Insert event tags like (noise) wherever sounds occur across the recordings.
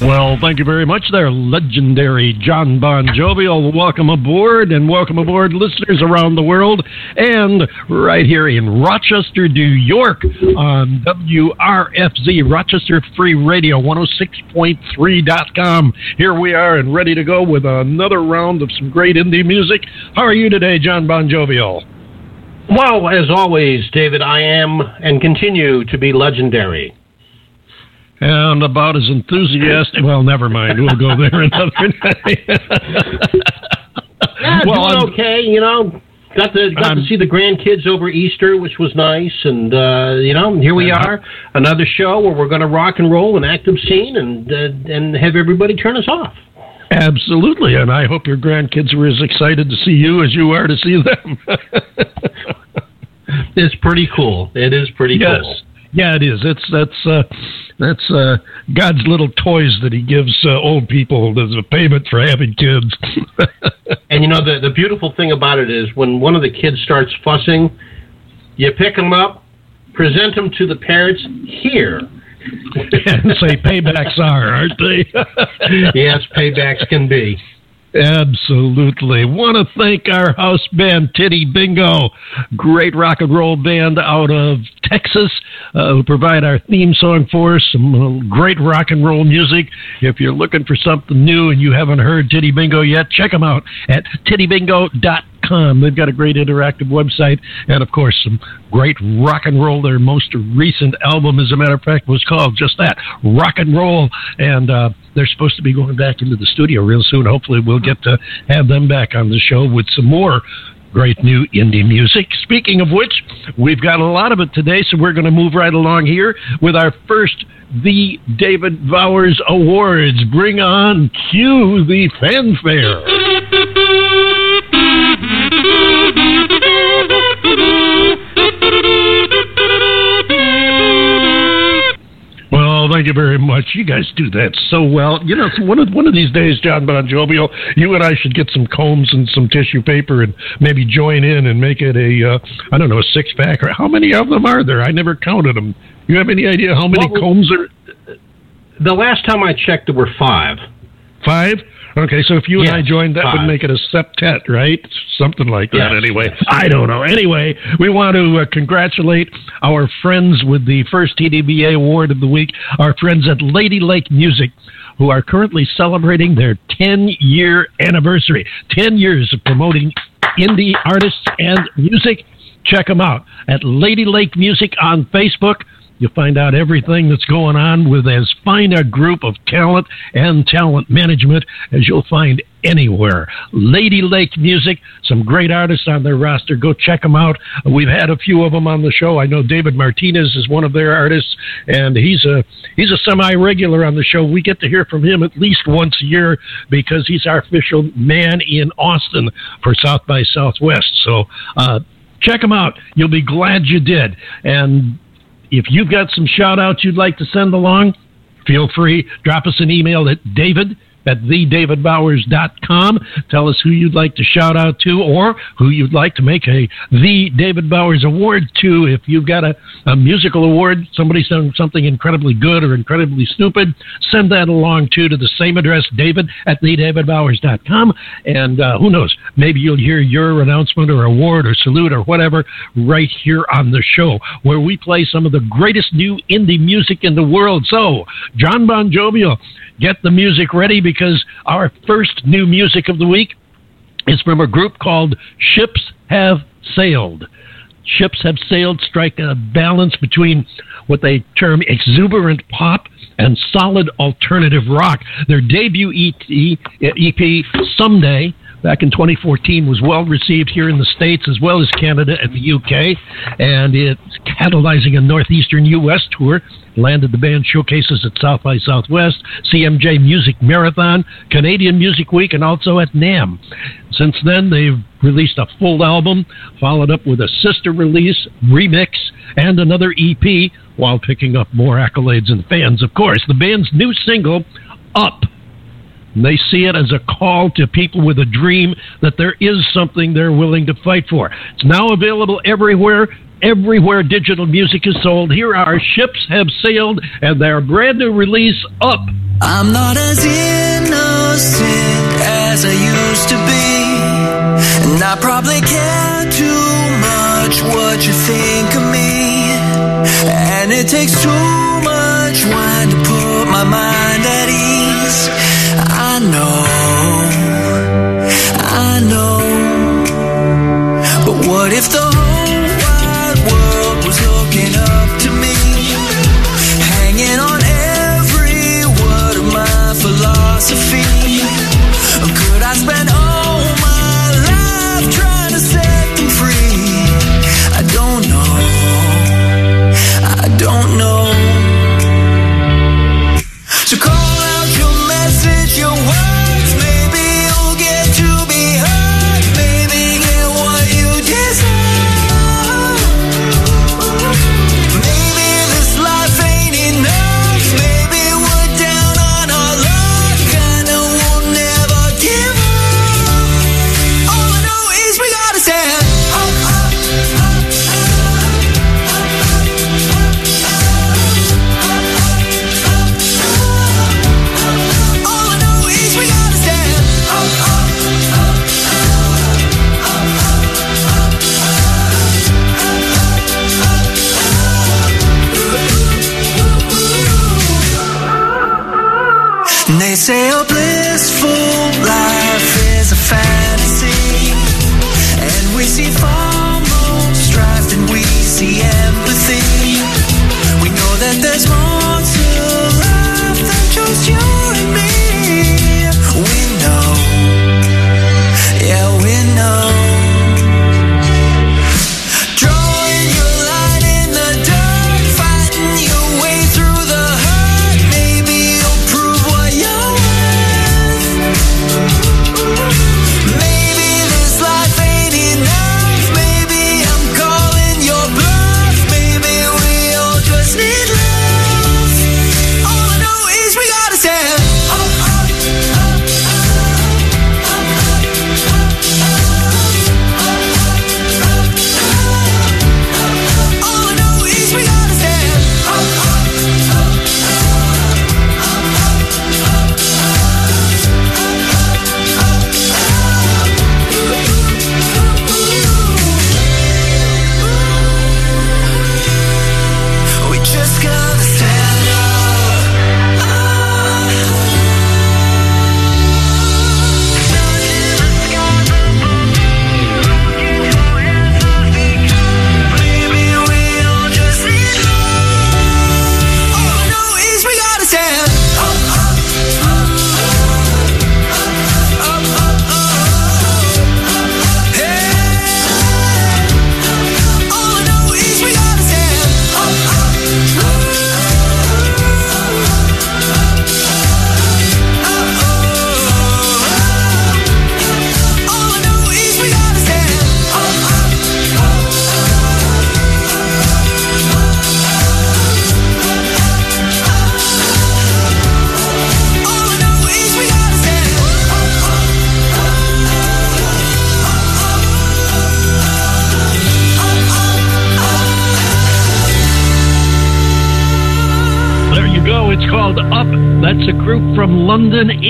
Well, thank you very much there, legendary Jon Bon Jovial. Welcome aboard, and welcome aboard, listeners around the world, and right here in Rochester, New York, on WRFZ, Rochester Free Radio, 106.3.com. Here we are, and ready to go with another round of some great indie music. How are you today, Jon Bon Jovial? Well, as always, David, I am and continue to be legendary and about as enthusiastic. Well, never mind. We'll go there (laughs) another day. yeah, well, doing okay. You know, got to got to see the grandkids over Easter, which was nice. And uh, you know, here we are, another show where we're going to rock and roll an active scene and uh, and have everybody turn us off. Absolutely, and I hope your grandkids were as excited to see you as you are to see them. (laughs) it's pretty cool. It is pretty yes. cool. Yeah, it is. It's that's uh, that's uh, God's little toys that He gives uh, old people as a payment for having kids. (laughs) and you know the the beautiful thing about it is when one of the kids starts fussing, you pick them up, present them to the parents here. (laughs) and say paybacks are, aren't they? (laughs) yes, paybacks can be. Absolutely. Want to thank our house band, Titty Bingo, great rock and roll band out of Texas, uh, who provide our theme song for us. Some uh, great rock and roll music. If you're looking for something new and you haven't heard Titty Bingo yet, check them out at tittybingo.com com. They've got a great interactive website and, of course, some great rock and roll. Their most recent album, as a matter of fact, was called just that Rock and Roll. And uh, they're supposed to be going back into the studio real soon. Hopefully, we'll get to have them back on the show with some more great new indie music. Speaking of which, we've got a lot of it today, so we're going to move right along here with our first The David Bowers Awards. Bring on cue the fanfare. (laughs) thank you very much. You guys do that so well. You know, one of one of these days, Jon Bon Jovial, you and I should get some combs and some tissue paper and maybe join in and make it a uh, I don't know a six pack or how many of them are there? I never counted them. You have any idea how many well, combs are? The last time I checked, there were five. Five? Okay, so if you yes, and I joined, that five. would make it a septet, right? Something like that, yes. anyway. I don't know. Anyway, we want to uh, congratulate our friends with the first TDBA award of the week, our friends at Lady Lake Music, who are currently celebrating their 10 year anniversary. 10 years of promoting indie artists and music. Check them out at Lady Lake Music on Facebook You'll find out everything that's going on with as fine a group of talent and talent management as you'll find anywhere. Lady Lake Music, some great artists on their roster. Go check them out. We've had a few of them on the show. I know David Martinez is one of their artists, and he's a he's a semi regular on the show. We get to hear from him at least once a year because he's our official man in Austin for South by Southwest. So. Uh, check them out. You'll be glad you did. And if you've got some shout outs you'd like to send along, feel free. Drop us an email at david at thedavidbowers.com. Tell us who you'd like to shout out to or who you'd like to make a The David Bowers Award to. If you've got a, a musical award, somebody sent something incredibly good or incredibly stupid, send that along too to the same address, david at thedavidbowers.com. And uh, who knows, maybe you'll hear your announcement or award or salute or whatever right here on the show where we play some of the greatest new indie music in the world. So, Jon Bon Jovial, get the music ready because our first new music of the week is from a group called Ships Have Sailed. Ships Have Sailed strike a balance between what they term exuberant pop and solid alternative rock. Their debut EP, Someday back in 2014 was well received here in the States as well as Canada and the UK. And it's catalyzing a Northeastern U.S. tour. Landed the band showcases at South by Southwest, CMJ Music Marathon, Canadian Music Week, and also at NAMM. Since then, they've released a full album, followed up with a sister release, remix, and another EP, while picking up more accolades and fans, of course. The band's new single, Up, they see it as a call to people with a dream that there is something they're willing to fight for. It's now available everywhere. Everywhere digital music is sold. Here our ships have sailed and their brand new release up. I'm not as innocent as I used to be. And I probably care too much what you think of me. And it takes too much wine to put my mind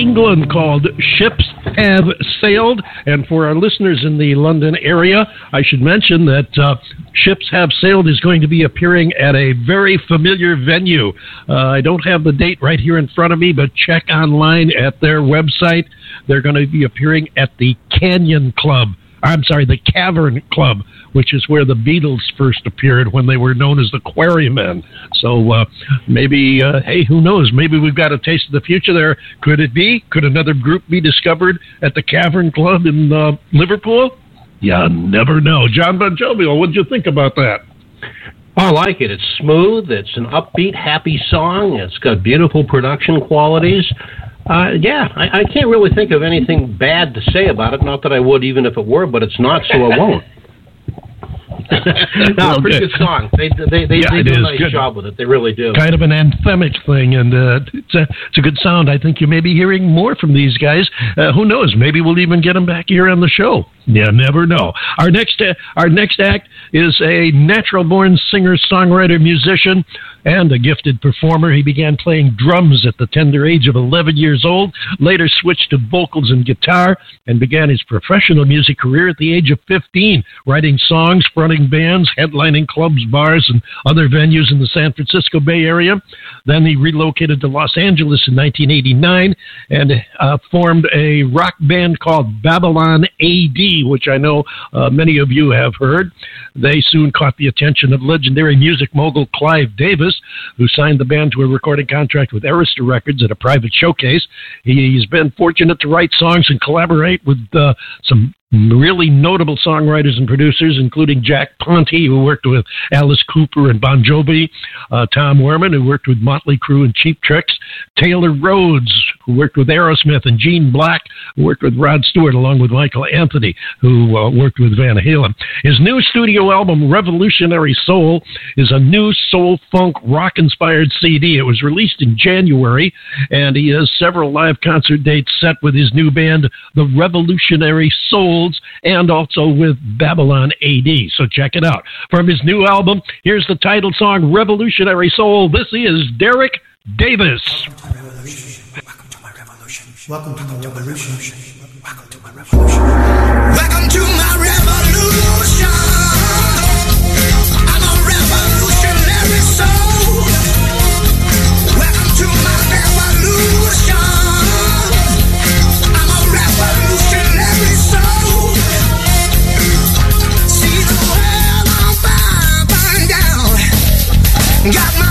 England called Ships Have Sailed. And for our listeners in the London area, I should mention that uh, Ships Have Sailed is going to be appearing at a very familiar venue. Uh, I don't have the date right here in front of me, but check online at their website. They're going to be appearing at the Canyon Club I'm sorry, the Cavern Club, which is where the Beatles first appeared when they were known as the Quarrymen. So uh, maybe, uh, hey, who knows? Maybe we've got a taste of the future there. Could it be? Could another group be discovered at the Cavern Club in uh, Liverpool? You never know. John Bon Jovi, what did you think about that? I like it. It's smooth. It's an upbeat, happy song. It's got beautiful production qualities. Uh, yeah, I, I can't really think of anything bad to say about it. Not that I would, even if it were, but it's not, so I won't. (laughs) no, well, pretty good song. They they they, yeah, they do a nice good. job with it. They really do. Kind of an anthemic thing, and uh, it's a it's a good sound. I think you may be hearing more from these guys. Uh, who knows? Maybe we'll even get them back here on the show. You never know. Our next uh, our next act is a natural born singer songwriter musician and a gifted performer. He began playing drums at the tender age of 11 years old, later switched to vocals and guitar, and began his professional music career at the age of 15, writing songs, fronting bands, headlining clubs, bars, and other venues in the San Francisco Bay Area. Then he relocated to Los Angeles in 1989 and uh, formed a rock band called Babylon AD, which I know uh, many of you have heard. They soon caught the attention of legendary music mogul Clive Davis who signed the band to a recording contract with Arista Records at a private showcase. He's been fortunate to write songs and collaborate with uh, some really notable songwriters and producers, including Jack Ponti, who worked with Alice Cooper and Bon Jovi, uh, Tom Werman, who worked with Motley Crue and Cheap Tricks, Taylor Rhodes, who worked with Aerosmith, and Gene Black, who worked with Rod Stewart, along with Michael Anthony, who uh, worked with Van Halen. His new studio album, Revolutionary Soul, is a new soul funk rock inspired CD. It was released in January, and he has several live concert dates set with his new band, The Revolutionary Souls, and also with Babylon AD. So check it out. From his new album, here's the title song Revolutionary Soul. This is Derek Davis. Welcome to my revolution. Welcome to my revolution. Welcome to my revolution. I'm a revolutionary soul. Welcome to my revolution. I'm a revolutionary soul. See the world on fire, burn down. Got my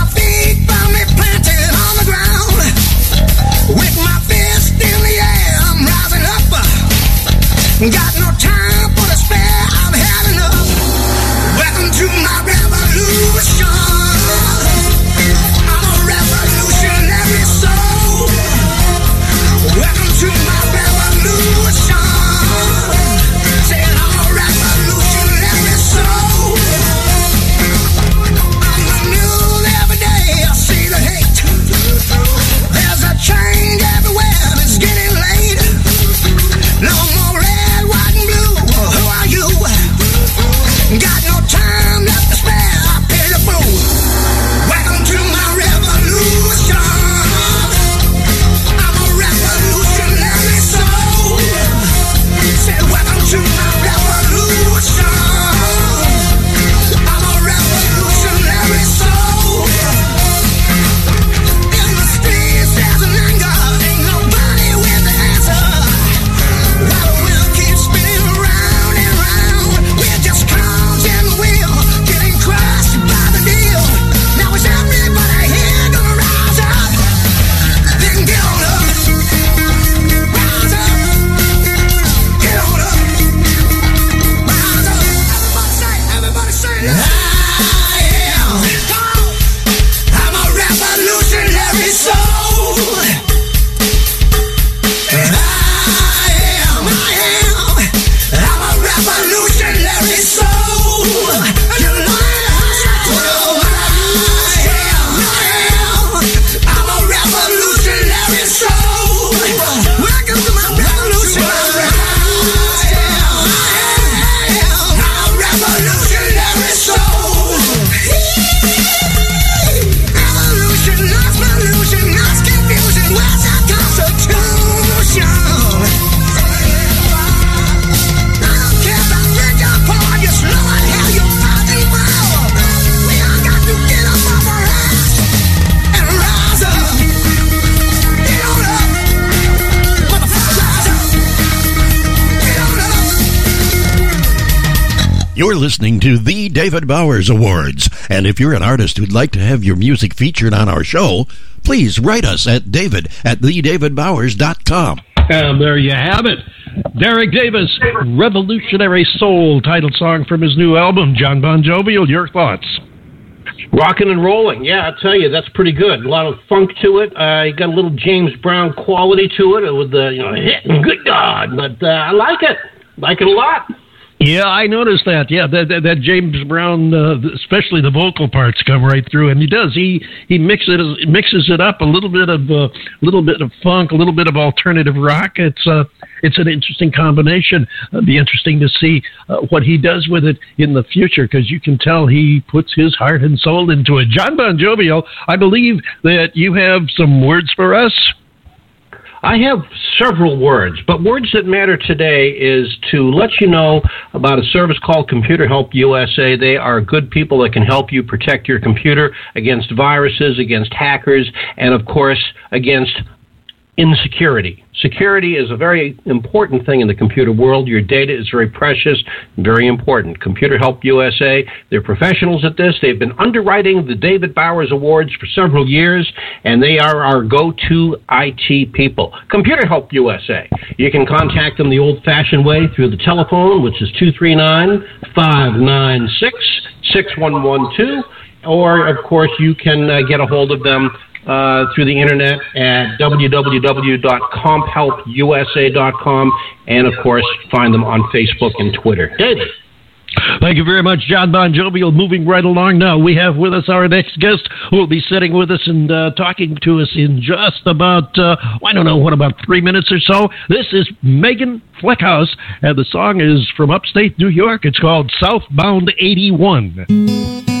listening to the David Bowers Awards. And if you're an artist who'd like to have your music featured on our show, please write us at david at thedavidbowers.com. And there you have it. Derek Davis, Revolutionary Soul, title song from his new album, Jon Bon Jovial. Your thoughts? Rocking and rolling, yeah, I tell you, that's pretty good. A lot of funk to it. Uh, got a little James Brown quality to it with the you know hit and good God, but uh, I like it, like it a lot. Yeah, I noticed that. Yeah, that that, that James Brown, uh, especially the vocal parts, come right through, and he does. He he mixes it mixes it up a little bit of a uh, little bit of funk, a little bit of alternative rock. It's uh it's an interesting combination. It'll be interesting to see uh, what he does with it in the future because you can tell he puts his heart and soul into it. Jon Bon Jovial, I believe that you have some words for us. I have several words, but words that matter today is to let you know about a service called Computer Help USA. They are good people that can help you protect your computer against viruses, against hackers, and of course, against insecurity. Security is a very important thing in the computer world. Your data is very precious, very important. Computer Help USA, they're professionals at this. They've been underwriting the David Bowers Awards for several years, and they are our go to IT people. Computer Help USA. You can contact them the old fashioned way through the telephone, which is 239 596 6112. Or, of course, you can uh, get a hold of them uh, through the internet at www.comphelpusa.com and, of course, find them on Facebook and Twitter. David. Thank you very much, Jon Bon Jovial. Moving right along now, we have with us our next guest who will be sitting with us and uh, talking to us in just about, uh, I don't know, what, about three minutes or so. This is Megan Flechaus, and the song is from upstate New York. It's called Southbound 81.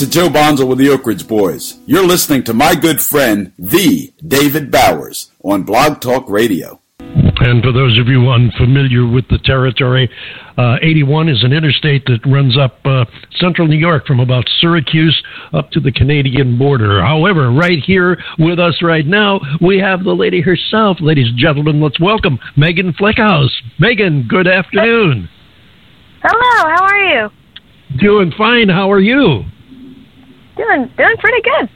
This is Joe Bonsall with the Oak Ridge Boys. You're listening to my good friend, the David Bowers, on Blog Talk Radio. And for those of you unfamiliar with the territory, uh, 81 is an interstate that runs up uh, central New York from about Syracuse up to the Canadian border. However, right here with us right now, we have the lady herself. Ladies and gentlemen, let's welcome Megan Flechaus. Megan, good afternoon. Hello, how are you? Doing fine. How are you? Doing doing pretty good.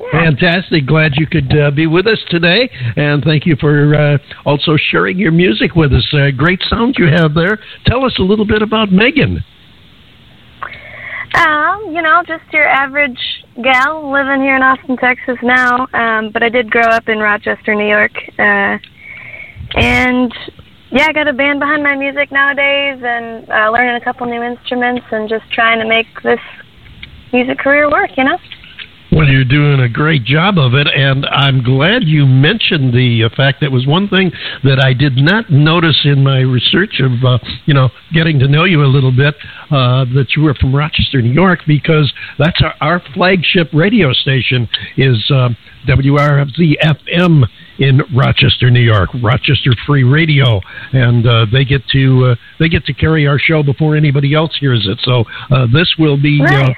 Yeah. Fantastic. Glad you could uh, be with us today. And thank you for uh, also sharing your music with us. Uh, great sound you have there. Tell us a little bit about Megan. Um, you know, just your average gal living here in Austin, Texas now. Um, but I did grow up in Rochester, New York. Uh, and yeah, I got a band behind my music nowadays and uh, learning a couple new instruments and just trying to make this music career work, you know? Well, you're doing a great job of it, and I'm glad you mentioned the uh, fact that was one thing that I did not notice in my research of, uh, you know, getting to know you a little bit, uh, that you were from Rochester, New York, because that's our, our flagship radio station is uh, WRFZ FM in Rochester, New York, Rochester Free Radio, and uh, they get to uh, they get to carry our show before anybody else hears it. So uh, this will be uh,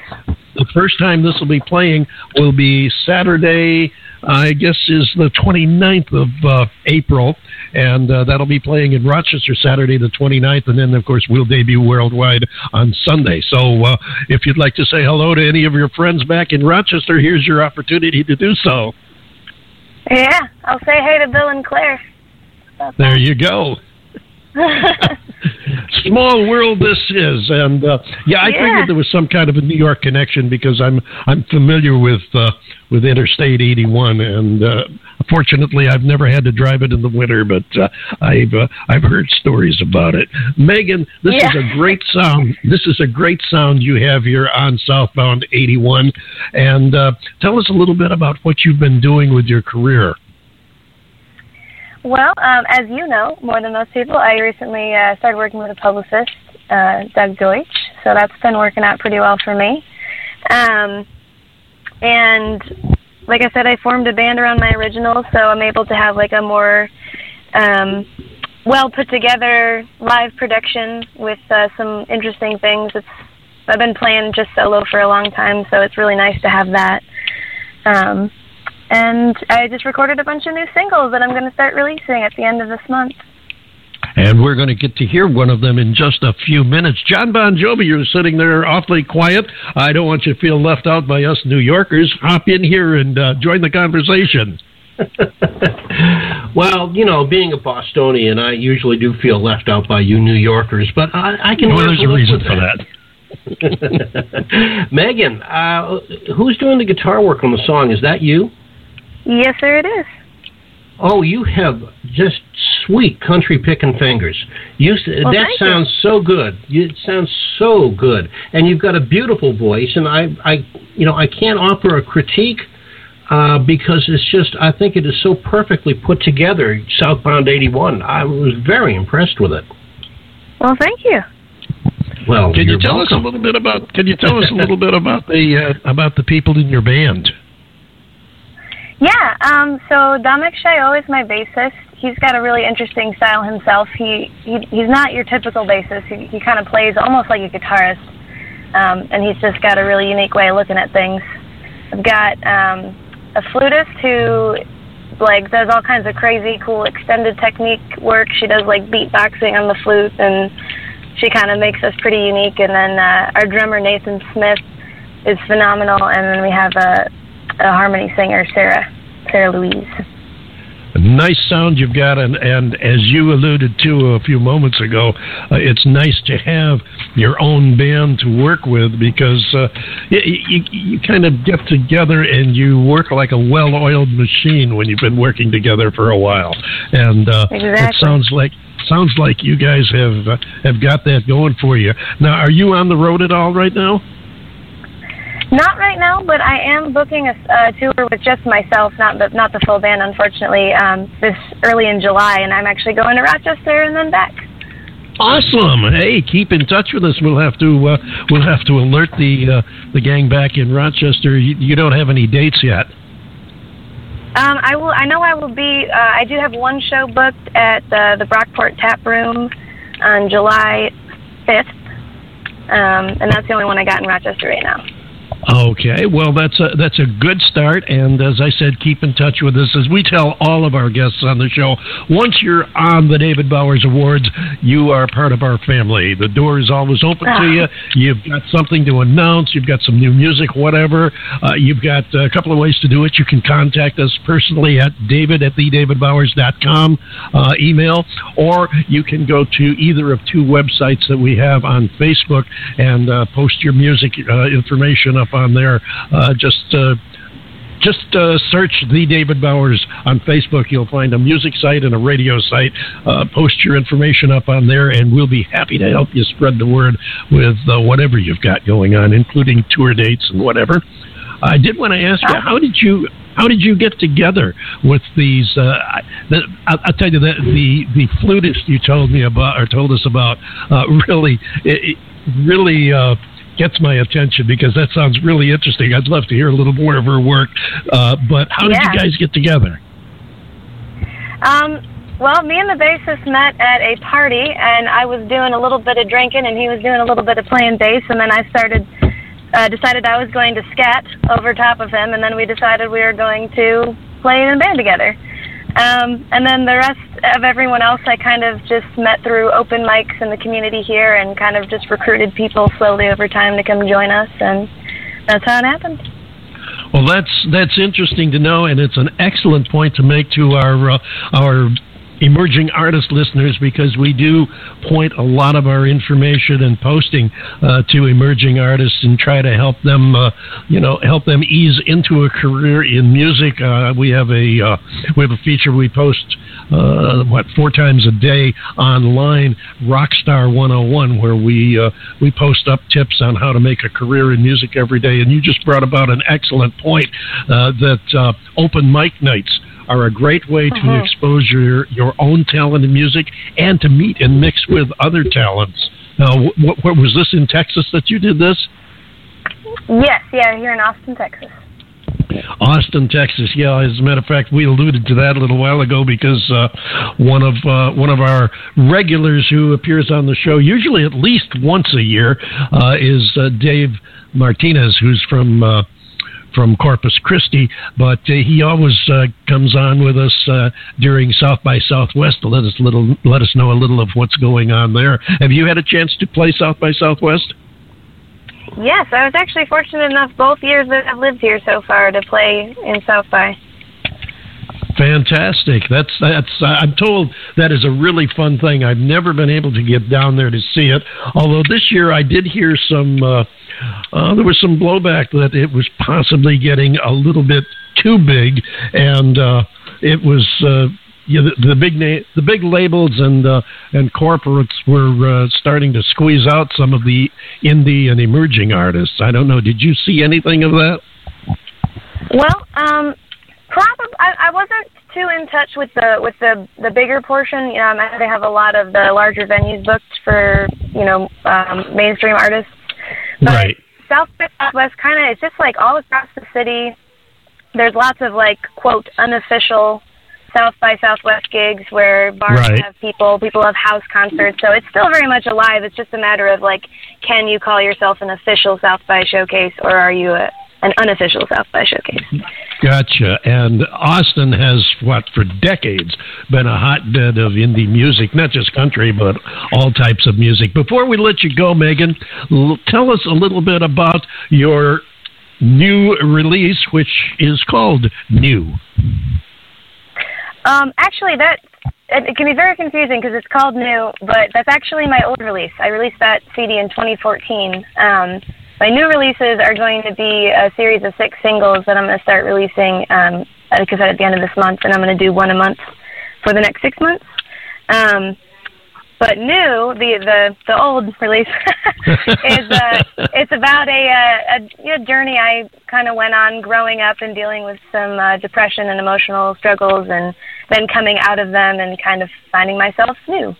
the first time this will be playing will be Saturday. I guess is the 29th of uh, April, and uh, that'll be playing in Rochester Saturday the 29th, and then of course we'll debut worldwide on Sunday. So uh, if you'd like to say hello to any of your friends back in Rochester, here's your opportunity to do so. Yeah, I'll say hey to Bill and Claire. That's there you go. (laughs) Small world this is, and uh, yeah, I yeah. figured there was some kind of a New York connection because I'm I'm familiar with uh, with Interstate 81, and uh, fortunately, I've never had to drive it in the winter, but uh, I've uh, I've heard stories about it. Megan, this yeah. is a great sound. This is a great sound you have here on Southbound 81, and uh, tell us a little bit about what you've been doing with your career. Well, um, as you know, more than most people, I recently uh, started working with a publicist, uh, Doug Deutsch. So that's been working out pretty well for me. Um, and like I said, I formed a band around my original, so I'm able to have like a more um, well put together live production with uh, some interesting things. It's I've been playing just solo for a long time, so it's really nice to have that. Um, and I just recorded a bunch of new singles that I'm going to start releasing at the end of this month. And we're going to get to hear one of them in just a few minutes. John Bon Jovi, you're sitting there awfully quiet. I don't want you to feel left out by us New Yorkers. Hop in here and uh, join the conversation. (laughs) well, you know, being a Bostonian, I usually do feel left out by you New Yorkers, but I, I can. Well, there's a reason for that. (laughs) Megan, uh, who's doing the guitar work on the song? Is that you? Yes, sir, it is. Oh, you have just sweet country picking fingers. You well, that sounds you. so good. You, it sounds so good, and you've got a beautiful voice. And I, I, you know, I can't offer a critique uh, because it's just I think it is so perfectly put together. Southbound 81. I was very impressed with it. Well, thank you. Well, can you tell welcome. us a little bit about? Can you tell us a little bit about the uh, about the people in your band? Yeah, um, so Dominic Shayo is my bassist. He's got a really interesting style himself. He, he he's not your typical bassist. He, he kind of plays almost like a guitarist, um, and he's just got a really unique way of looking at things. I've got um, a flutist who like does all kinds of crazy, cool extended technique work. She does like beatboxing on the flute, and she kind of makes us pretty unique. And then uh, our drummer Nathan Smith is phenomenal, and then we have a a harmony singer, Sarah, Sarah Louise. A nice sound you've got, and, and as you alluded to a few moments ago, uh, it's nice to have your own band to work with because uh, you, you, you kind of get together and you work like a well-oiled machine when you've been working together for a while, and uh, exactly. it sounds like sounds like you guys have uh, have got that going for you. Now, are you on the road at all right now? Not right now, but I am booking a, a tour with just myself, not the not the full band, unfortunately. Um, this early in July, and I'm actually going to Rochester and then back. Awesome. Hey, keep in touch with us. We'll have to uh, we'll have to alert the uh, the gang back in Rochester. You, you don't have any dates yet. Um, I will. I know I will be. Uh, I do have one show booked at the the Brockport Tap Room on July fifth, um, and that's the only one I got in Rochester right now. Okay, well that's a that's a good start, and as I said, keep in touch with us as we tell all of our guests on the show. Once you're on the David Bowers Awards, you are part of our family. The door is always open to you. You've got something to announce. You've got some new music, whatever. Uh, you've got a couple of ways to do it. You can contact us personally at David at thedavidbowers.com uh, email, or you can go to either of two websites that we have on Facebook and uh, post your music uh, information up on there. Uh, just uh, just uh, search the David Bowers on Facebook. You'll find a music site and a radio site. Uh, post your information up on there, and we'll be happy to help you spread the word with uh, whatever you've got going on, including tour dates and whatever. I did want to ask you, how did you how did you get together with these? Uh, the, I'll, tell you that the the flutist you told me about or told us about uh, really it, really gets my attention because that sounds really interesting. I'd love to hear a little more of her work. Uh, but how did you guys get together? Um, well, me and the bassist met at a party, and I was doing a little bit of drinking, and he was doing a little bit of playing bass, and then I started. Uh, decided I was going to scat over top of him, and then we decided we were going to play in a band together. Um, and then the rest of everyone else, I kind of just met through open mics in the community here, and kind of just recruited people slowly over time to come join us, and that's how it happened. Well, that's that's interesting to know, and it's an excellent point to make to our uh, our emerging artist listeners because we do point a lot of our information and posting uh, to emerging artists and try to help them, uh, you know, help them ease into a career in music. Uh, we have a uh, we have a feature we post uh, what four times a day online, Rockstar 101, where we uh, we post up tips on how to make a career in music every day. And you just brought about an excellent point that open mic nights are a great way to uh-huh. expose your, your own talent in music and to meet and mix with other talents. Now, what, what was this in Texas that you did this? Yes, yeah, here in Austin, Texas. Austin, Texas. Yeah, as a matter of fact, we alluded to that a little while ago because uh, one of uh, one of our regulars who appears on the show, usually at least once a year, uh, is uh, Dave Martinez, who's from uh, from Corpus Christi, but uh, he always uh, comes on with us uh, during South by Southwest to let us little let us know a little of what's going on there. Have you had a chance to play South by Southwest? Yes, I was actually fortunate enough both years that I've lived here so far to play in South by. Fantastic. That's that's. I'm told that is a really fun thing. I've never been able to get down there to see it. Although this year I did hear some. Uh, uh, there was some blowback that it was possibly getting a little bit too big, and uh, it was. Uh, yeah, the, the big na- the big labels and uh, and corporates were uh, starting to squeeze out some of the indie and emerging artists. I don't know. Did you see anything of that? Well, um, Probably, I, I wasn't too in touch with the with the the bigger portion. You know, I they have a lot of the larger venues booked for you know um, mainstream artists. But right. South by Southwest kind of it's just like all across the city. There's lots of like quote unofficial South by Southwest gigs where bars right. have people, people have house concerts. So it's still very much alive. It's just a matter of like, can you call yourself an official South by showcase or are you a, an unofficial South by showcase? Gotcha. And Austin has, what, for decades been a hotbed of indie music, not just country, but all types of music. Before we let you go, Megan, tell us a little bit about your new release, which is called New. Um, actually, that it, can be very confusing because it's called New, but that's actually my old release. I released that CD in 2014. Um, my new releases are going to be a series of six singles that I'm going to start releasing, um, like I said, at the end of this month, and I'm going to do one a month for the next six months. Um, but new, the the the old release (laughs) is uh, (laughs) it's about a, a, a journey I kind of went on growing up and dealing with some uh, depression and emotional struggles, and then coming out of them and kind of finding myself new.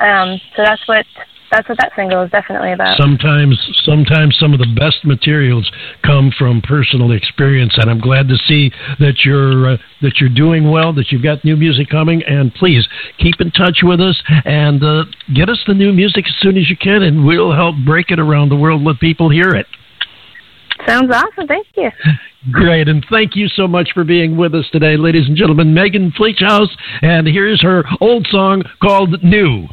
Um, so that's what that's what that single is definitely about. Sometimes, sometimes some of the best materials come from personal experience, and I'm glad to see that you're uh, that you're doing well, that you've got new music coming, and please keep in touch with us and uh, get us the new music as soon as you can, and we'll help break it around the world, let people hear it. Sounds awesome. Thank you. Great, and thank you so much for being with us today, ladies and gentlemen. Megan Flechaus, and here's her old song called "New."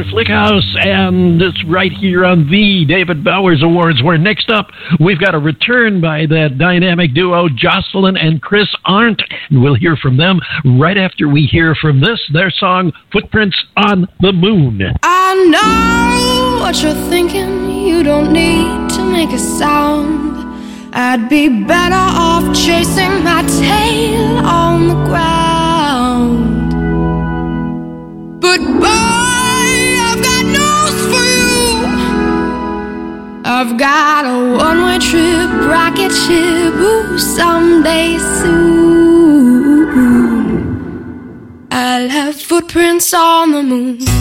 Flechaus, and it's right here on the David Bowers Awards. Where next up, we've got a return by that dynamic duo, Jocelyn and Chris Arndt, and we'll hear from them right after we hear from this, their song, Footprints on the Moon. I know what you're thinking, you don't need to make a sound. I'd be better off chasing my tail on the ground. I've got a one-way trip, rocket ship, ooh, someday soon I'll have footprints on the moon.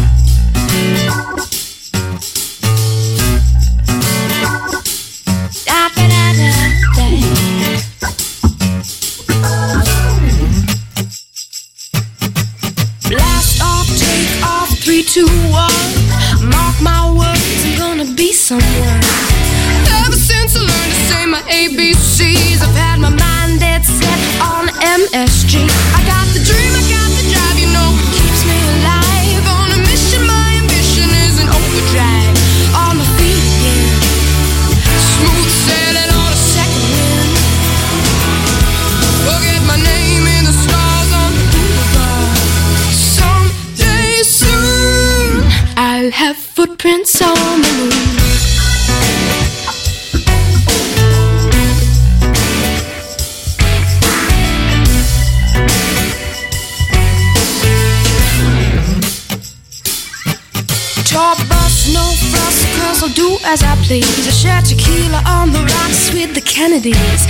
With. Yes,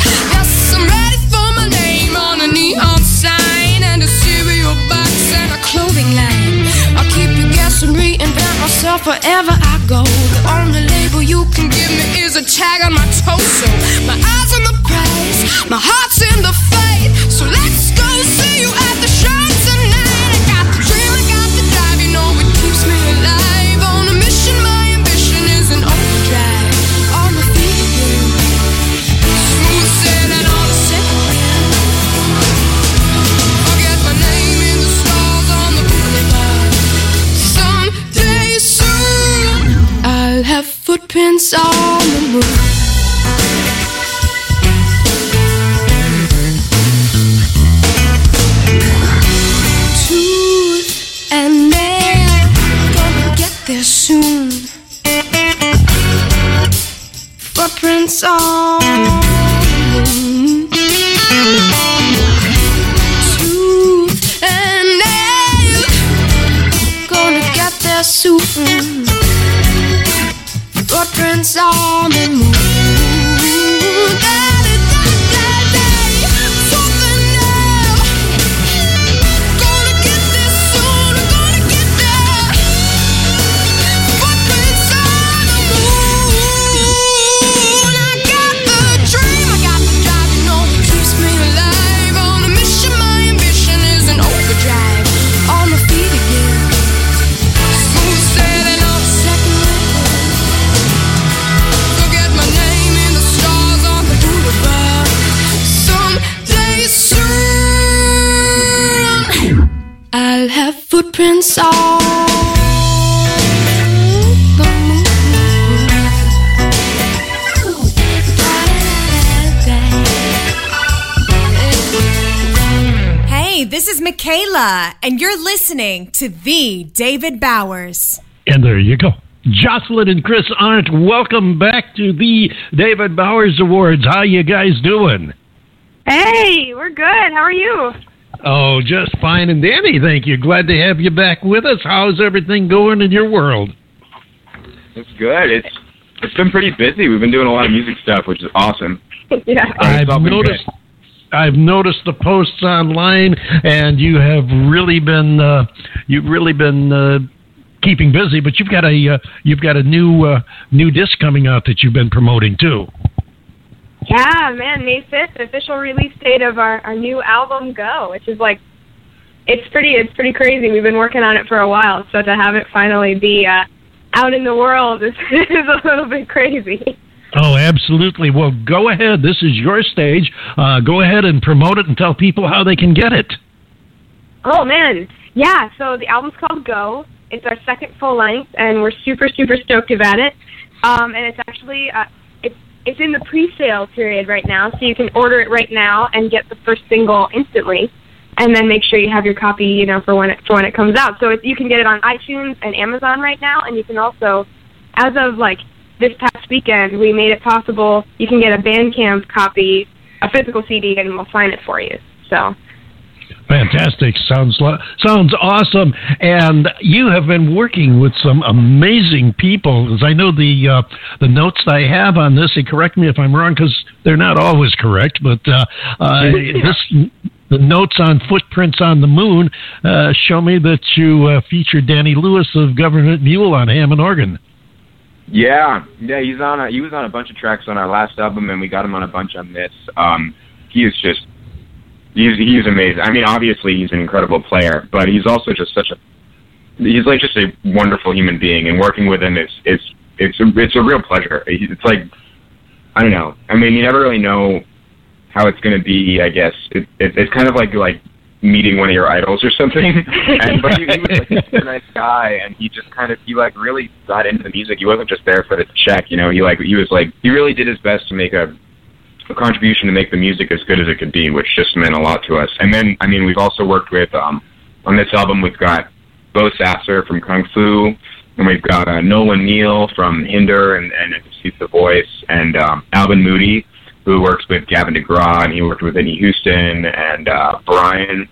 I'm ready for my name on a neon sign and a cereal box and a clothing line. I'll keep you guessing, reinvent myself wherever I go. The only label you can give me is a tag on my listening to The David Bowers. And there you go. Jocelyn and Chris Arndt, welcome back to the David Bowers Awards. How you guys doing? Hey, we're good. How are you? Oh, just fine and dandy, thank you. Glad to have you back with us. How's everything going in your world? It's good. It's it's been pretty busy. We've been doing a lot of music stuff, which is awesome. (laughs) yeah. I've all been noticed. I've noticed the posts online, and you have really been uh, you've really been uh, keeping busy. But you've got a uh, you've got a new uh, new disc coming out that you've been promoting too. Yeah, man, May 5th, official release date of our, our new album Go, which is like it's pretty it's pretty crazy. We've been working on it for a while, so to have it finally be uh out in the world is, (laughs) is a little bit crazy. Oh, absolutely. Well, go ahead. This is your stage. Uh, go ahead and promote it and tell people how they can get it. Oh man, yeah. So the album's called Go. It's our second full length, and we're super super stoked about it. Um, and it's actually uh, it's it's in the pre-sale period right now, so you can order it right now and get the first single instantly, and then make sure you have your copy, you know, for when it for when it comes out. So you can get it on iTunes and Amazon right now, and you can also, as of like this past weekend, we made it possible. You can get a Bandcamp copy, a physical CD, and we'll sign it for you. So Fantastic. Sounds lo- sounds awesome. And you have been working with some amazing people. As I know the uh, the notes I have on this, and correct me if I'm wrong, because they're not always correct. But uh, uh, (laughs) this the notes on Footprints on the Moon uh, show me that you uh, featured Danny Louis of Government Mule on Hammond organ. Yeah, yeah, he's on. A, he was on a bunch of tracks on our last album, and we got him on a bunch on this. Um, he is just he's he's amazing. I mean, obviously he's an incredible player, but he's also just such a he's like just a wonderful human being, and working with him is it's it's a, it's a real pleasure. It's like I don't know. I mean, you never really know how it's going to be. I guess it, it, it's kind of like like meeting one of your idols or something. (laughs) and but he, he was like a nice guy, and he just kind of he like really got into the music. He wasn't just there for the check, you know. He like he was like he really did his best to make a a contribution to make the music as good as it could be, which just meant a lot to us. And then, I mean, we've also worked with um, on this album. We've got Beau Sasser from Kung Fu, and we've got uh, Nolan Neal from Hinder and and He's the Voice, and um, Alvin Moody, who works with Gavin DeGraw, and he worked with Whitney Houston and uh, Brian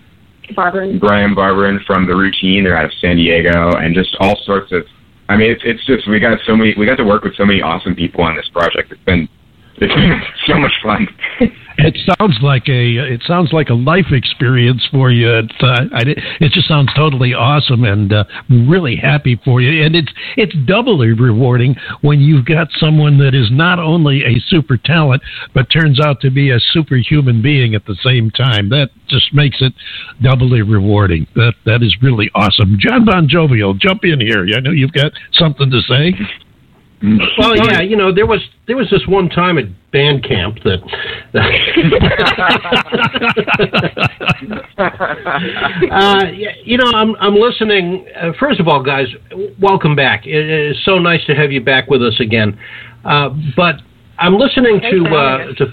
Barberin. Brian Barberin from The Routine. They're out of San Diego, and just all sorts of I mean, it's it's just we got so many. We got to work with so many awesome people on this project. It's been it's been (coughs) so much fun. (laughs) It sounds like a it sounds like a life experience for you. It, uh, I, it just sounds totally awesome, and uh, really happy for you. And it's it's doubly rewarding when you've got someone that is not only a super talent, but turns out to be a superhuman being at the same time. That just makes it doubly rewarding. That that is really awesome. Jon Bon Jovial, jump in here. I know you've got something to say. (laughs) Well, yeah, you know, there was there was this one time at band camp that. (laughs) uh, you know, I'm I'm listening. Uh, first of all, guys, welcome back. It is so nice to have you back with us again. Uh, but I'm listening to uh, to.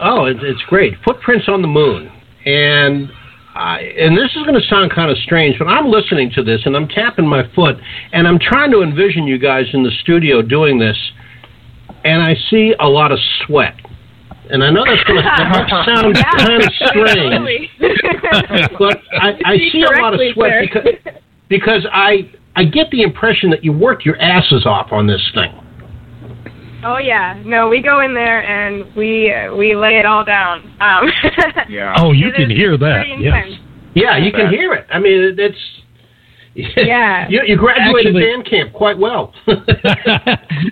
Oh, it, it's great. Footprints on the Moon, and I, and this is going to sound kind of strange, but I'm listening to this and I'm tapping my foot and I'm trying to envision you guys in the studio doing this, and I see a lot of sweat. And I know that's going to (laughs) sound Yeah, kind of strange, (laughs) but I, I see a lot of sweat because, because I I get the impression that you worked your asses off on this thing. Oh yeah, no, we go in there and we uh, we lay it all down. Um, (laughs) Yeah. Oh, you can hear that. pretty Yes. Yeah, you can hear it. I mean, it- it's. Yeah. (laughs) you, you graduated Actually- band camp quite well. (laughs)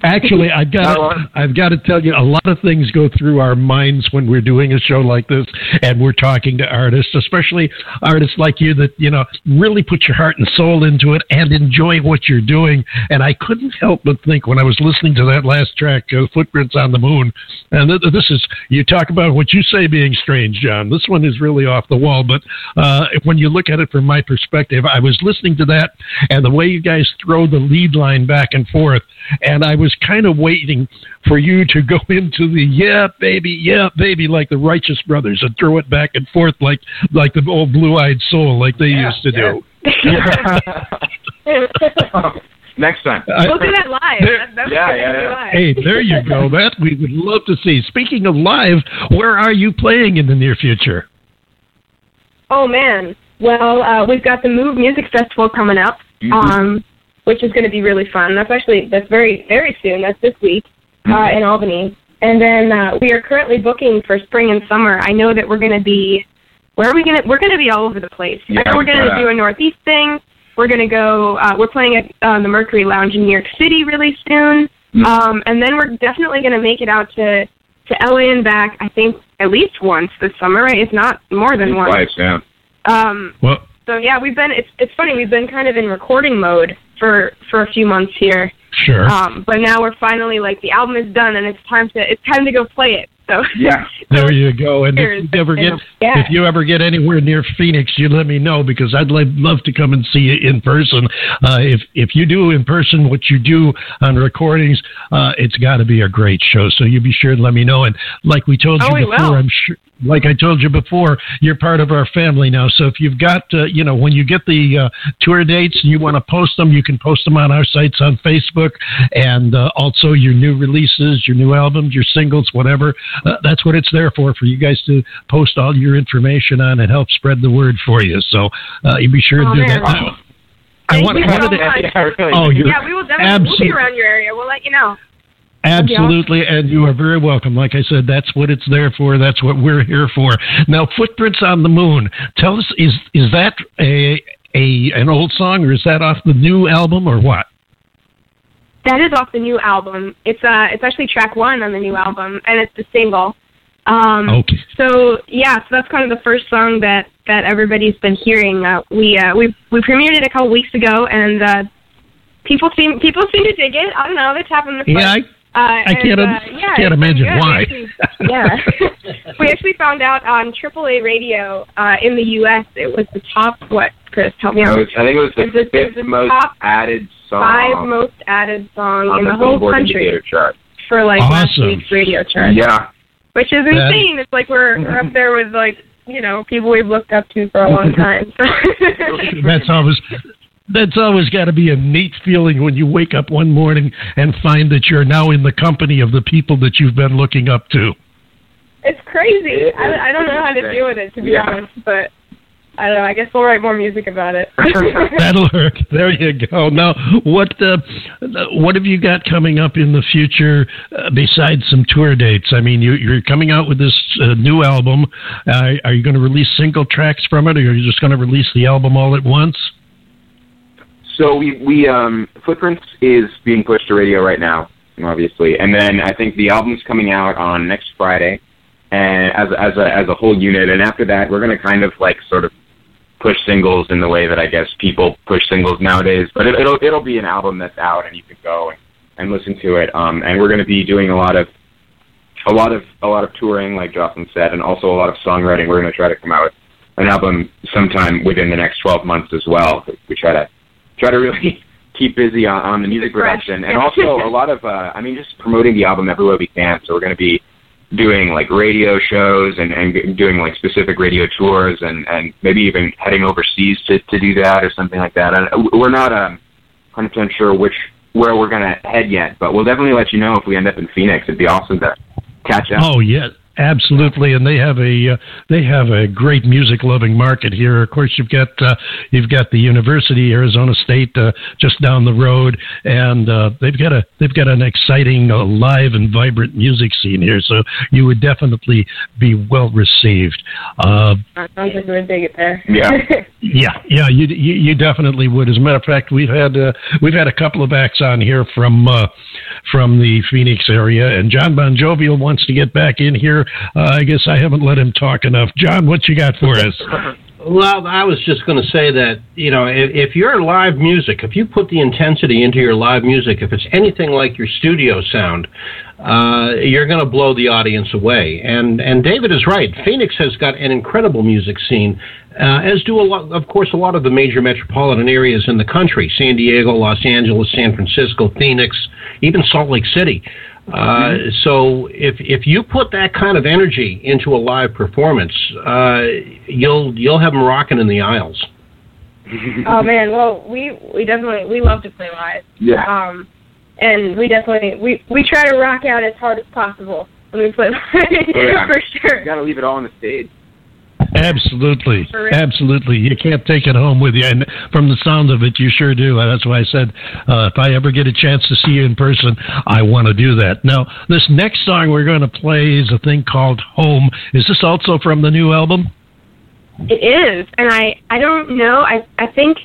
Actually, (laughs) I've got I've got to tell you, a lot of things go through our minds when we're doing a show like this, and we're talking to artists, especially artists like you that you know really put your heart and soul into it and enjoy what you're doing. And I couldn't help but think when I was listening to that last track, uh, "Footprints on the Moon," and th- this is you talk about what you say being strange, Jon. This one is really off the wall, but uh, when you look at it from my perspective, I was listening to that and the way you guys throw the lead line back and forth, and I was kind of waiting for you to go (laughs) into the yeah baby yeah baby like the righteous brothers and throw it back and forth like like the old blue eyed soul like they used to do. (laughs) Next time. we'll do that live. There- That- that's Yeah, yeah, yeah. live. Hey, there you go. (laughs) That we would love to see. Speaking of live, where are you playing in the near future? Oh man. Well, uh, we've got the Move Music Festival coming up, um, which is going to be really fun. That's actually that's very very soon. That's this week uh, in Albany. And then uh, we are currently booking for spring and summer. I know that we're going to be where are we going to we're going to be all over the place. Yeah, I we're going to do a Northeast thing. We're going to go. Uh, we're playing at uh, the Mercury Lounge in New York City really soon. Mm. Um, and then we're definitely going to make it out to to LA and back. I think at least once this summer, right? If not more than once. Twice, yeah. Um, Well, so yeah, we've been. It's it's funny. We've been kind of in recording mode for for a few months here. sure. Um, but now we're finally like the album is done and it's time to it's time to go play it. So Yeah. (laughs) There you go. And if you ever get Yeah. if you ever get anywhere near Phoenix, you let me know because I'd like, love to come and see you in person. Uh, if if you do in person what you do on recordings, uh, it's got to be a great show. So you be sure to let me know. And like we told Oh, you we before. I'm sure. Like I told you before, you're part of our family now. So if you've got, uh, you know, when you get the uh, tour dates and you want to post them, you can post them on our sites on Facebook, and uh, also your new releases, your new albums, your singles, whatever. Uh, that's what it's there for, for you guys to post all your information on and help spread the word for you. So uh, you be sure to Oh, do man. that. Now, I want, you wanted so to- much. Yeah, really. (laughs) Oh, you're yeah, we will definitely we'll be around your area. We'll let you know. be Absolutely, and you are very welcome. Like I said, that's what it's there for. That's what we're here for. Now, Footprints on the Moon. Tell us, is is that a a an old song, or is that off the new album, or what? That is off the new album. It's uh it's actually track one on the new album and it's the single. Um Okay. so yeah, so that's kind of the first song that that everybody's been hearing. Uh we uh we we premiered it a couple weeks ago and uh people seem people seem to dig it. I don't know, they're tapping the Yeah, I, Uh, I can't, uh, yeah, can't imagine good. why. We actually- yeah. (laughs) we actually found out on AAA radio uh, in the U.S. it was the top, what, Chris, help me out. was, I think it was the Is it- is fifth it most top added song Five most added song in the the whole country chart. for like last Awesome. week's radio chart. Yeah. Which is That- insane. It's like we're, we're up (laughs) there with like, you know, people we've looked up to for a long time. that's always that's always got to be a neat feeling when you wake up one morning and find that you're now in the company of the people that you've been looking up to. it's crazy. It is- I, I don't know how to deal with it, to be Yeah. honest, but I don't know. I guess we'll write more music about it. (laughs) (laughs) That'll work. There you go. Now, what uh, what have you got coming up in the future uh, besides some tour dates? I mean, you, you're coming out with this uh, new album. Uh, are you going to release single tracks from it, or are you just going to release the album all at once? So we we um, Footprints is being pushed to radio right now, obviously, and then I think the album's coming out on next Friday, and as as a as a whole unit, and after that we're going to kind of like sort of push singles in the way that I guess people push singles nowadays. But it, it'll it'll be an album that's out and you can go and, and listen to it. Um, and we're going to be doing a lot of a lot of a lot of touring, like Jocelyn said, and also a lot of songwriting. We're going to try to come out with an album sometime within the next 12 months as well. We try to try to really (laughs) keep busy on, on the music production and also a (laughs) lot of uh, I mean just promoting the album everywhere we can. So we're going to be doing like radio shows and, and doing like specific radio tours and, and maybe even heading overseas to, to do that or something like that. And we're not um, 100% sure which where we're going to head yet, but we'll definitely let you know if we end up in Phoenix. It'd be awesome to catch up. Oh, yeah. Absolutely, and they have a uh, they have a great music loving market here. Of course, you've got uh, you've got the University Arizona State uh, just down the road, and uh, they've got a they've got an exciting, uh, live and vibrant music scene here. So you would definitely be well received. Uh, sounds like we would dig it there. Yeah, (laughs) yeah, yeah. You, you you definitely would. As a matter of fact, we've had uh, we've had a couple of acts on here from uh, from the Phoenix area, and Jon Bon Jovial wants to get back in here uh, I guess I haven't let him talk enough. Jon, what you got for us? Well, I was just going to say that you know if, if you're live music, if you put the intensity into your live music, if it's anything like your studio sound, uh, you're going to blow the audience away. And and David is right. Phoenix has got an incredible music scene, uh, as do a lot, of course, a lot of the major metropolitan areas in the country: San Diego, Los Angeles, San Francisco, Phoenix, even Salt Lake City. Uh, so if if you put that kind of energy into a live performance, uh, you'll you'll have them rocking in the aisles. (laughs) oh man, well we we definitely we love to play live. Yeah. Um, and we definitely we we try to rock out as hard as possible when we play (laughs) live Oh, yeah. for sure. You got to leave it all on the stage. Absolutely, absolutely. You can't take it home with you, and from the sound of it, you sure do. That's why I said uh, if I ever get a chance to see you in person, I want to do that. Now, this next song we're going to play is a thing called "Home." Is this also from the new album? It is, and I I don't know. I I think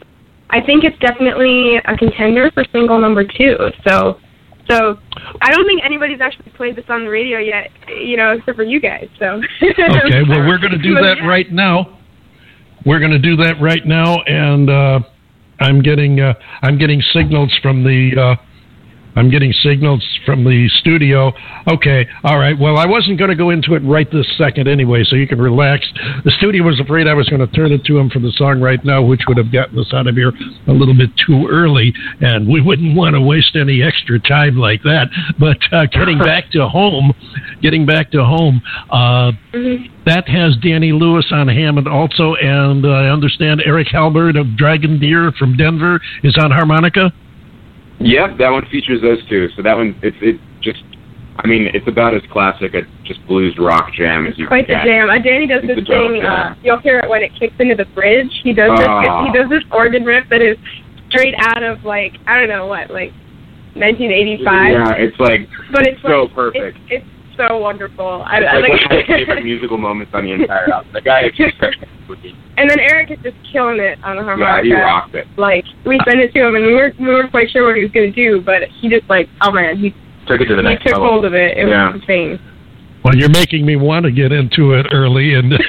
I think it's definitely a contender for single number two. So so I don't think anybody's actually played this on the radio yet. You know, except for you guys. So (laughs) Okay, well, we're going to do that right now. We're going to do that right now, and uh, I'm getting uh, I'm getting signals from the uh, I'm getting signals from the studio. Okay, all right. Well, I wasn't going to go into it right this second anyway, so you can relax. The studio was afraid I was going to turn it to him for the song right now, which would have gotten us out of here a little bit too early, and we wouldn't want to waste any extra time like that. But uh, getting (laughs) back to home, getting back to home. Uh, that has Danny Louis on Hammond also, and uh, I understand Eric Halborg of Dragondeer from Denver is on harmonica. Yep, that one features those two. So that one, it's it just, I mean, it's about as classic a just blues rock jam as you can. Get. Quite the jam. Uh, Danny does It's this thing. Uh, you'll hear it when it kicks into the bridge. He does this. Oh. He does this organ riff that is straight out of like I don't know what like 1985. Yeah, it's like but it's so like, perfect. It's, it's so wonderful. I, It's I like like. one of my favorite (laughs) musical moments on the entire album. The guy is (laughs) just and then Eric is just killing it on the harmonica. yeah, he rocked it. Like we sent it to him, and we weren't we weren't quite sure what he was going to do, but he just like oh man, he Took it to the he next took level. hold of it. It Yeah. was insane. Well, you're making me want to get into it early, and of (laughs)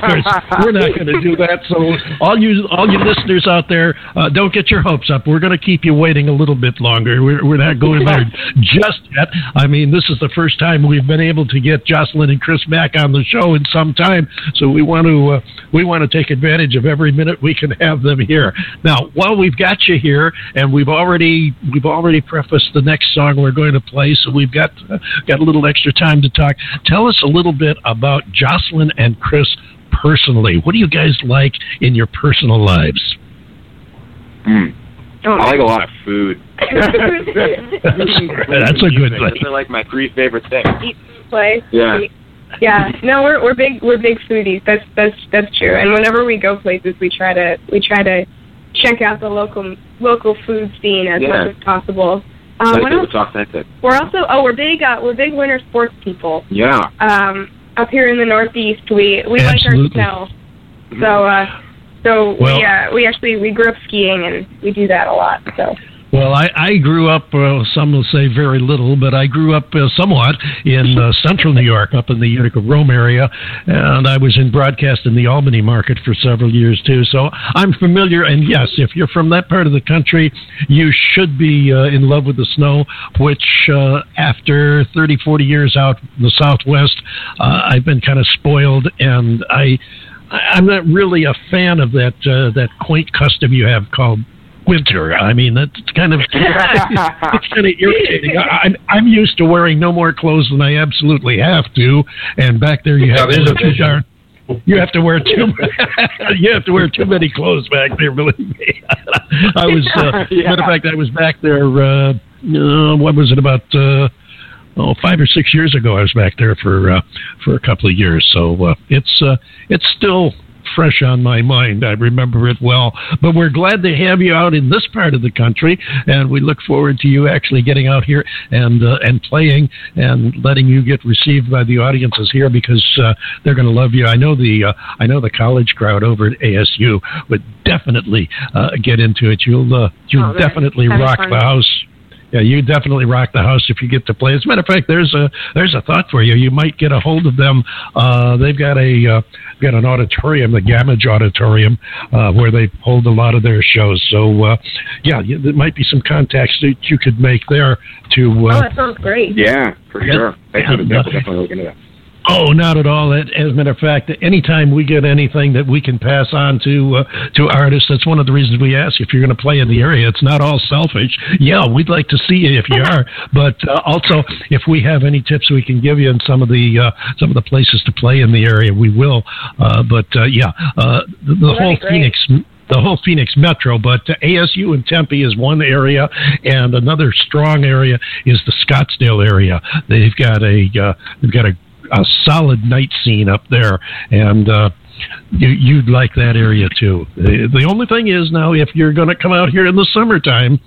course we're not going to do that. So, all you all you listeners out there, uh, don't get your hopes up. We're going to keep you waiting a little bit longer. We're, we're not going there (laughs) just yet. I mean, this is the first time we've been able to get Jocelyn and Chris back on the show in some time. So we want to uh, we want to take advantage of every minute we can have them here. Now, while we've got you here, and we've already we've already prefaced the next song we're going to play, so we've got uh, got a little extra time to talk. Tell us a little bit about Jocelyn and Chris personally. What do you guys like in your personal lives? Mm. Oh, I like a lot of food. (laughs) That's a good Those thing. are like my three favorite things. Eat, play. Yeah. sleep. yeah, no, we're we're big we're big foodies. That's that's that's true. And whenever we go places, we try to we try to check out the local local food scene as Yeah. much as possible. Um, like it else? was authentic. We're also oh we're big uh, we're big winter sports people. Yeah. Um, up here in the Northeast, we we like our snow. So uh, so Well- we uh, we actually we grew up skiing and we do that a lot. So Well, I, I grew up, uh, some will say very little, but I grew up uh, somewhat in uh, central New York, up in the Utica Rome area, and I was in broadcast in the Albany market for several years too. So I'm familiar, and yes, if you're from that part of the country, you should be uh, in love with the snow, which uh, after 30, 40 years out in the Southwest, uh, I've been kind of spoiled, and I. I'm not really a fan of that that quaint custom you have called winter. I mean, that's kind of (laughs) it's kind of irritating. I, I'm I'm used to wearing no more clothes than I absolutely have to, and back there you have Now, there's to wear a too darn. You have to wear too. (laughs) you have to wear too many clothes back there. Believe me. (laughs) I was. Uh, Yeah. Matter of fact, I was back there. Uh, uh, what was it about? Uh, oh, five or six years ago, I was back there for uh, for a couple of years. So uh, it's uh, it's still fresh on my mind. I remember it well. But we're glad to have you out in this part of the country, and we look forward to you actually getting out here and uh, and playing and letting you get received by the audiences here because uh, they're going to love you. I know the uh, I know the college crowd over at ASU would definitely uh, get into it. You'll uh, you'll Oh, definitely rock fun. the house. Yeah, you definitely rock the house if you get to play. As a matter of fact, there's a there's a thought for you. You might get a hold of them. Uh, they've got a uh, got an auditorium, the Gammage Auditorium, uh, where they hold a lot of their shows. So, uh, yeah, you, there might be some contacts that you could make there to. oh, Uh, that sounds great. Yeah, for Yeah. sure. They should Yeah. definitely, definitely look into that. Oh, not at all. As a matter of fact, anytime we get anything that we can pass on to uh, to artists, that's one of the reasons we ask if you're going to play in the area. It's not all selfish. Yeah, we'd like to see you if you are, (laughs) but uh, also if we have any tips we can give you in some of the uh, some of the places to play in the area, we will. Uh, but uh, yeah, uh, the, the whole. Phoenix the whole Phoenix Metro, but uh, ASU and Tempe is one area, and another strong area is the Scottsdale area. They've got a uh, they've got a, a solid night scene up there, and uh, you, you'd like that area too. The, only thing is now, if you're going to come out here in the summertime,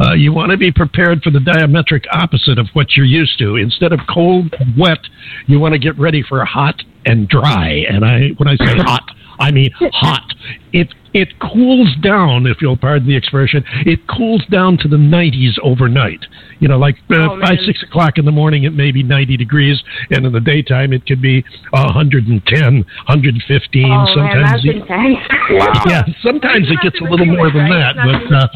uh, you want to be prepared for the diametric opposite of what you're used to. Instead of cold, wet, you want to get ready for hot and dry. And I, when I say hot, I mean hot. It it cools down, if you'll pardon the expression. It cools down to the 90s overnight. You know, like uh, Oh, five, six o'clock in the morning, it may be 90 degrees, and in the daytime, it could be 110, 115. Oh man, sometimes that's e- intense. Wow. (laughs) yeah, sometimes it gets a little more than that, but uh,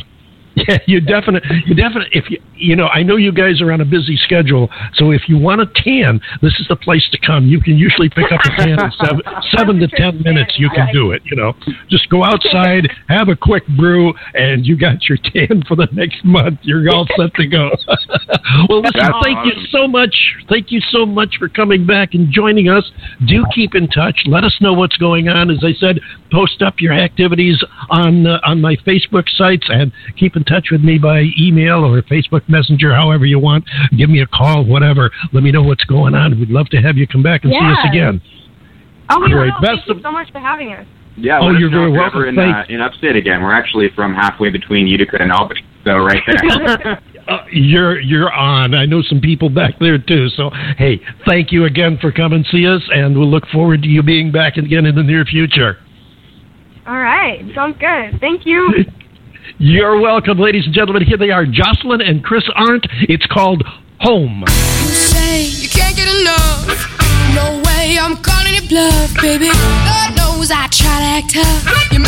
yeah, you definitely, you definitely, if you, you know, I know you guys are on a busy schedule, so if you want a tan, this is the place to come. You can usually pick up a tan in seven, (laughs) seven to ten minutes. You can do it. You know, just go outside, have a quick brew, and you got your tan for the next month. You're all set to go. (laughs) well, listen, That's thank you so much. Thank you so much for coming back and joining us. Do keep in touch. Let us know what's going on. As I said, post up your activities on uh, on my Facebook sites and keep in touch with me by email or Facebook Messenger, however you want. Give me a call, whatever. Let me know what's going on. We'd love to have you come back and see us again. Oh, we Great. will. Best Thank you so much for having us. Yeah, Oh, you're know very if welcome. ever in, Thank- uh, in upstate again. We're actually from halfway between Utica and Albany, so right there. (laughs) (laughs) Uh, you're you're on. I know some people back there too. So hey, thank you again for coming see us, and we'll look forward to you being back again in the near future. All right, sounds good. Thank you. (laughs) You're welcome, ladies and gentlemen. Here they are, Jocelyn and Chris Arndt. It's called Home. You say you can't get enough. No way, I'm calling bluff, baby. Lord knows I try to act tough. You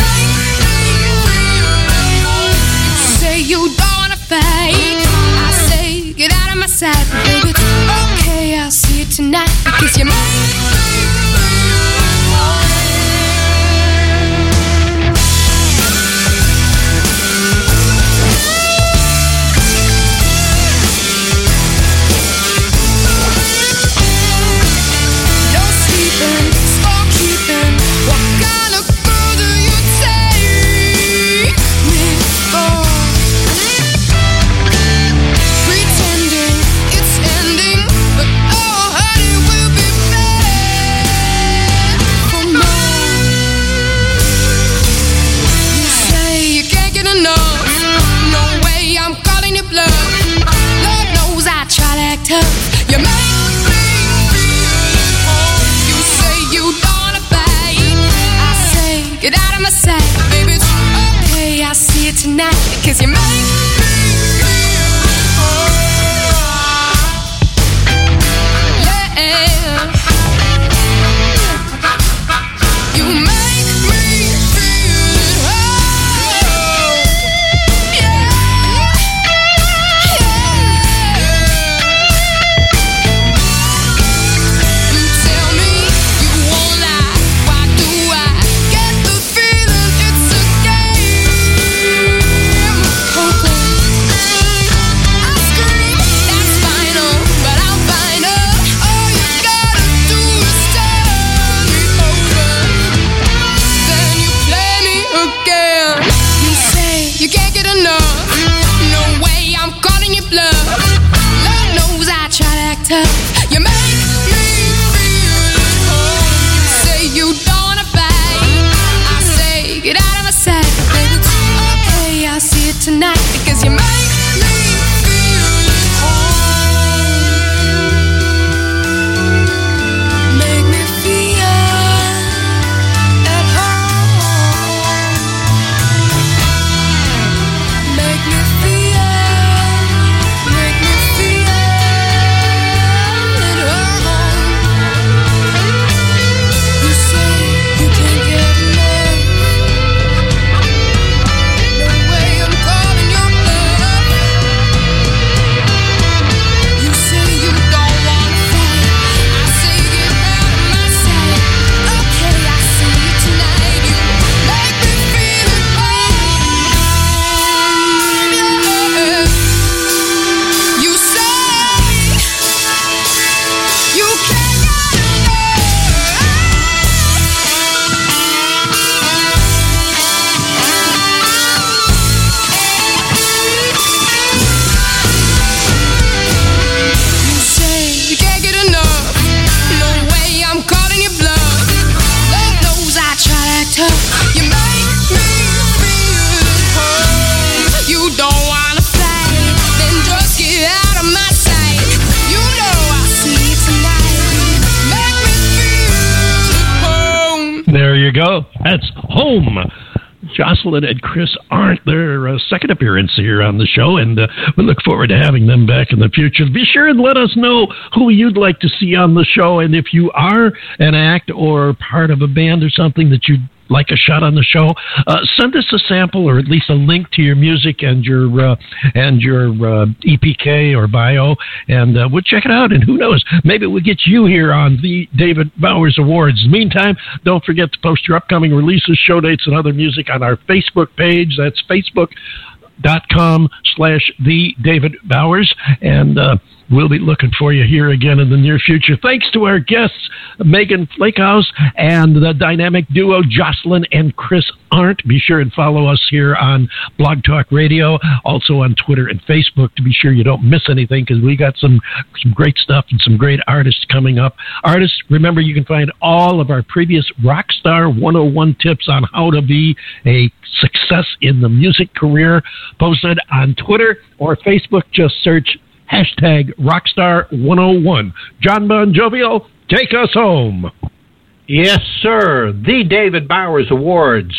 you say you don't wanna fight. I say get out of my sight, baby. Okay, I'll see it tonight because you No Jocelyn and Chris Arndt their uh, second appearance here on the show, and uh, we look forward to having them back in the future. Be sure and let us know who you'd like to see on the show, and if you are an act or part of a band or something that you'd like a shot on the show, uh, send us a sample or at least a link to your music and your uh, and your uh, EPK or bio, and uh, we'll check it out. And who knows, maybe we'll get you here on the David Bowers Awards. Meantime, don't forget to post your upcoming releases, show dates, and other music on our Facebook page. That's Facebook dot com slash the David Bowers and uh, we'll be looking for you here again in the near future. Thanks to our guests Megan Flechaus and the dynamic duo Jocelyn and Chris Arndt. Be sure and follow us here on Blog Talk Radio, also on Twitter and Facebook to be sure you don't miss anything because we got some some great stuff and some great artists coming up. Artists, remember you can find all of our previous Rockstar 101 tips on how to be a success in the music career posted on Twitter or Facebook. Just search hashtag Rockstar101. Jon Bon Jovial, take us home. Yes, sir. The David Bowers Awards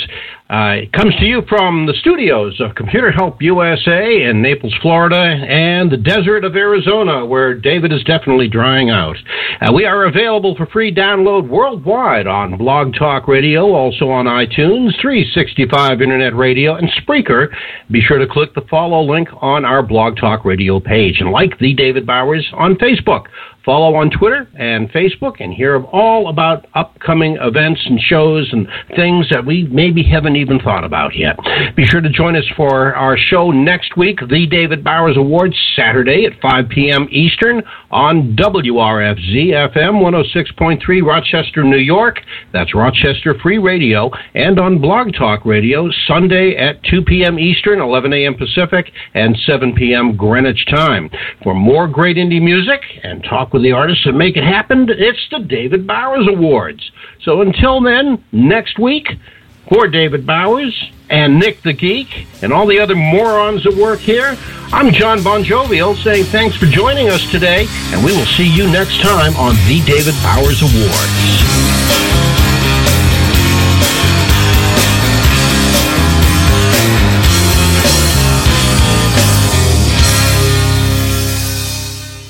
uh, comes to you from the studios of Computer Help USA in Naples, Florida, and the desert of Arizona, where David is definitely drying out. Uh, we are available for free download worldwide on Blog Talk Radio, also on iTunes, 365 Internet Radio, and Spreaker. Be sure to click the follow link on our Blog Talk Radio page and like the David Bowers on Facebook. Follow on Twitter and Facebook and hear all about upcoming events and shows and things that we maybe haven't even thought about yet. Be sure to join us for our show next week, the David Bowers Awards, Saturday at 5 p.m. Eastern on WRFZ FM 106.3 Rochester, New York. That's Rochester Free Radio. And on Blog Talk Radio, Sunday at 2 p.m. Eastern, 11 a.m. Pacific, and 7 p.m. Greenwich Time. For more great indie music and talk with the artists that make it happen, it's the David Bowers Awards. So until then, next week, for David Bowers and Nick the Geek and all the other morons that work here, I'm Jon Bon Jovial saying thanks for joining us today, and we will see you next time on the David Bowers Awards.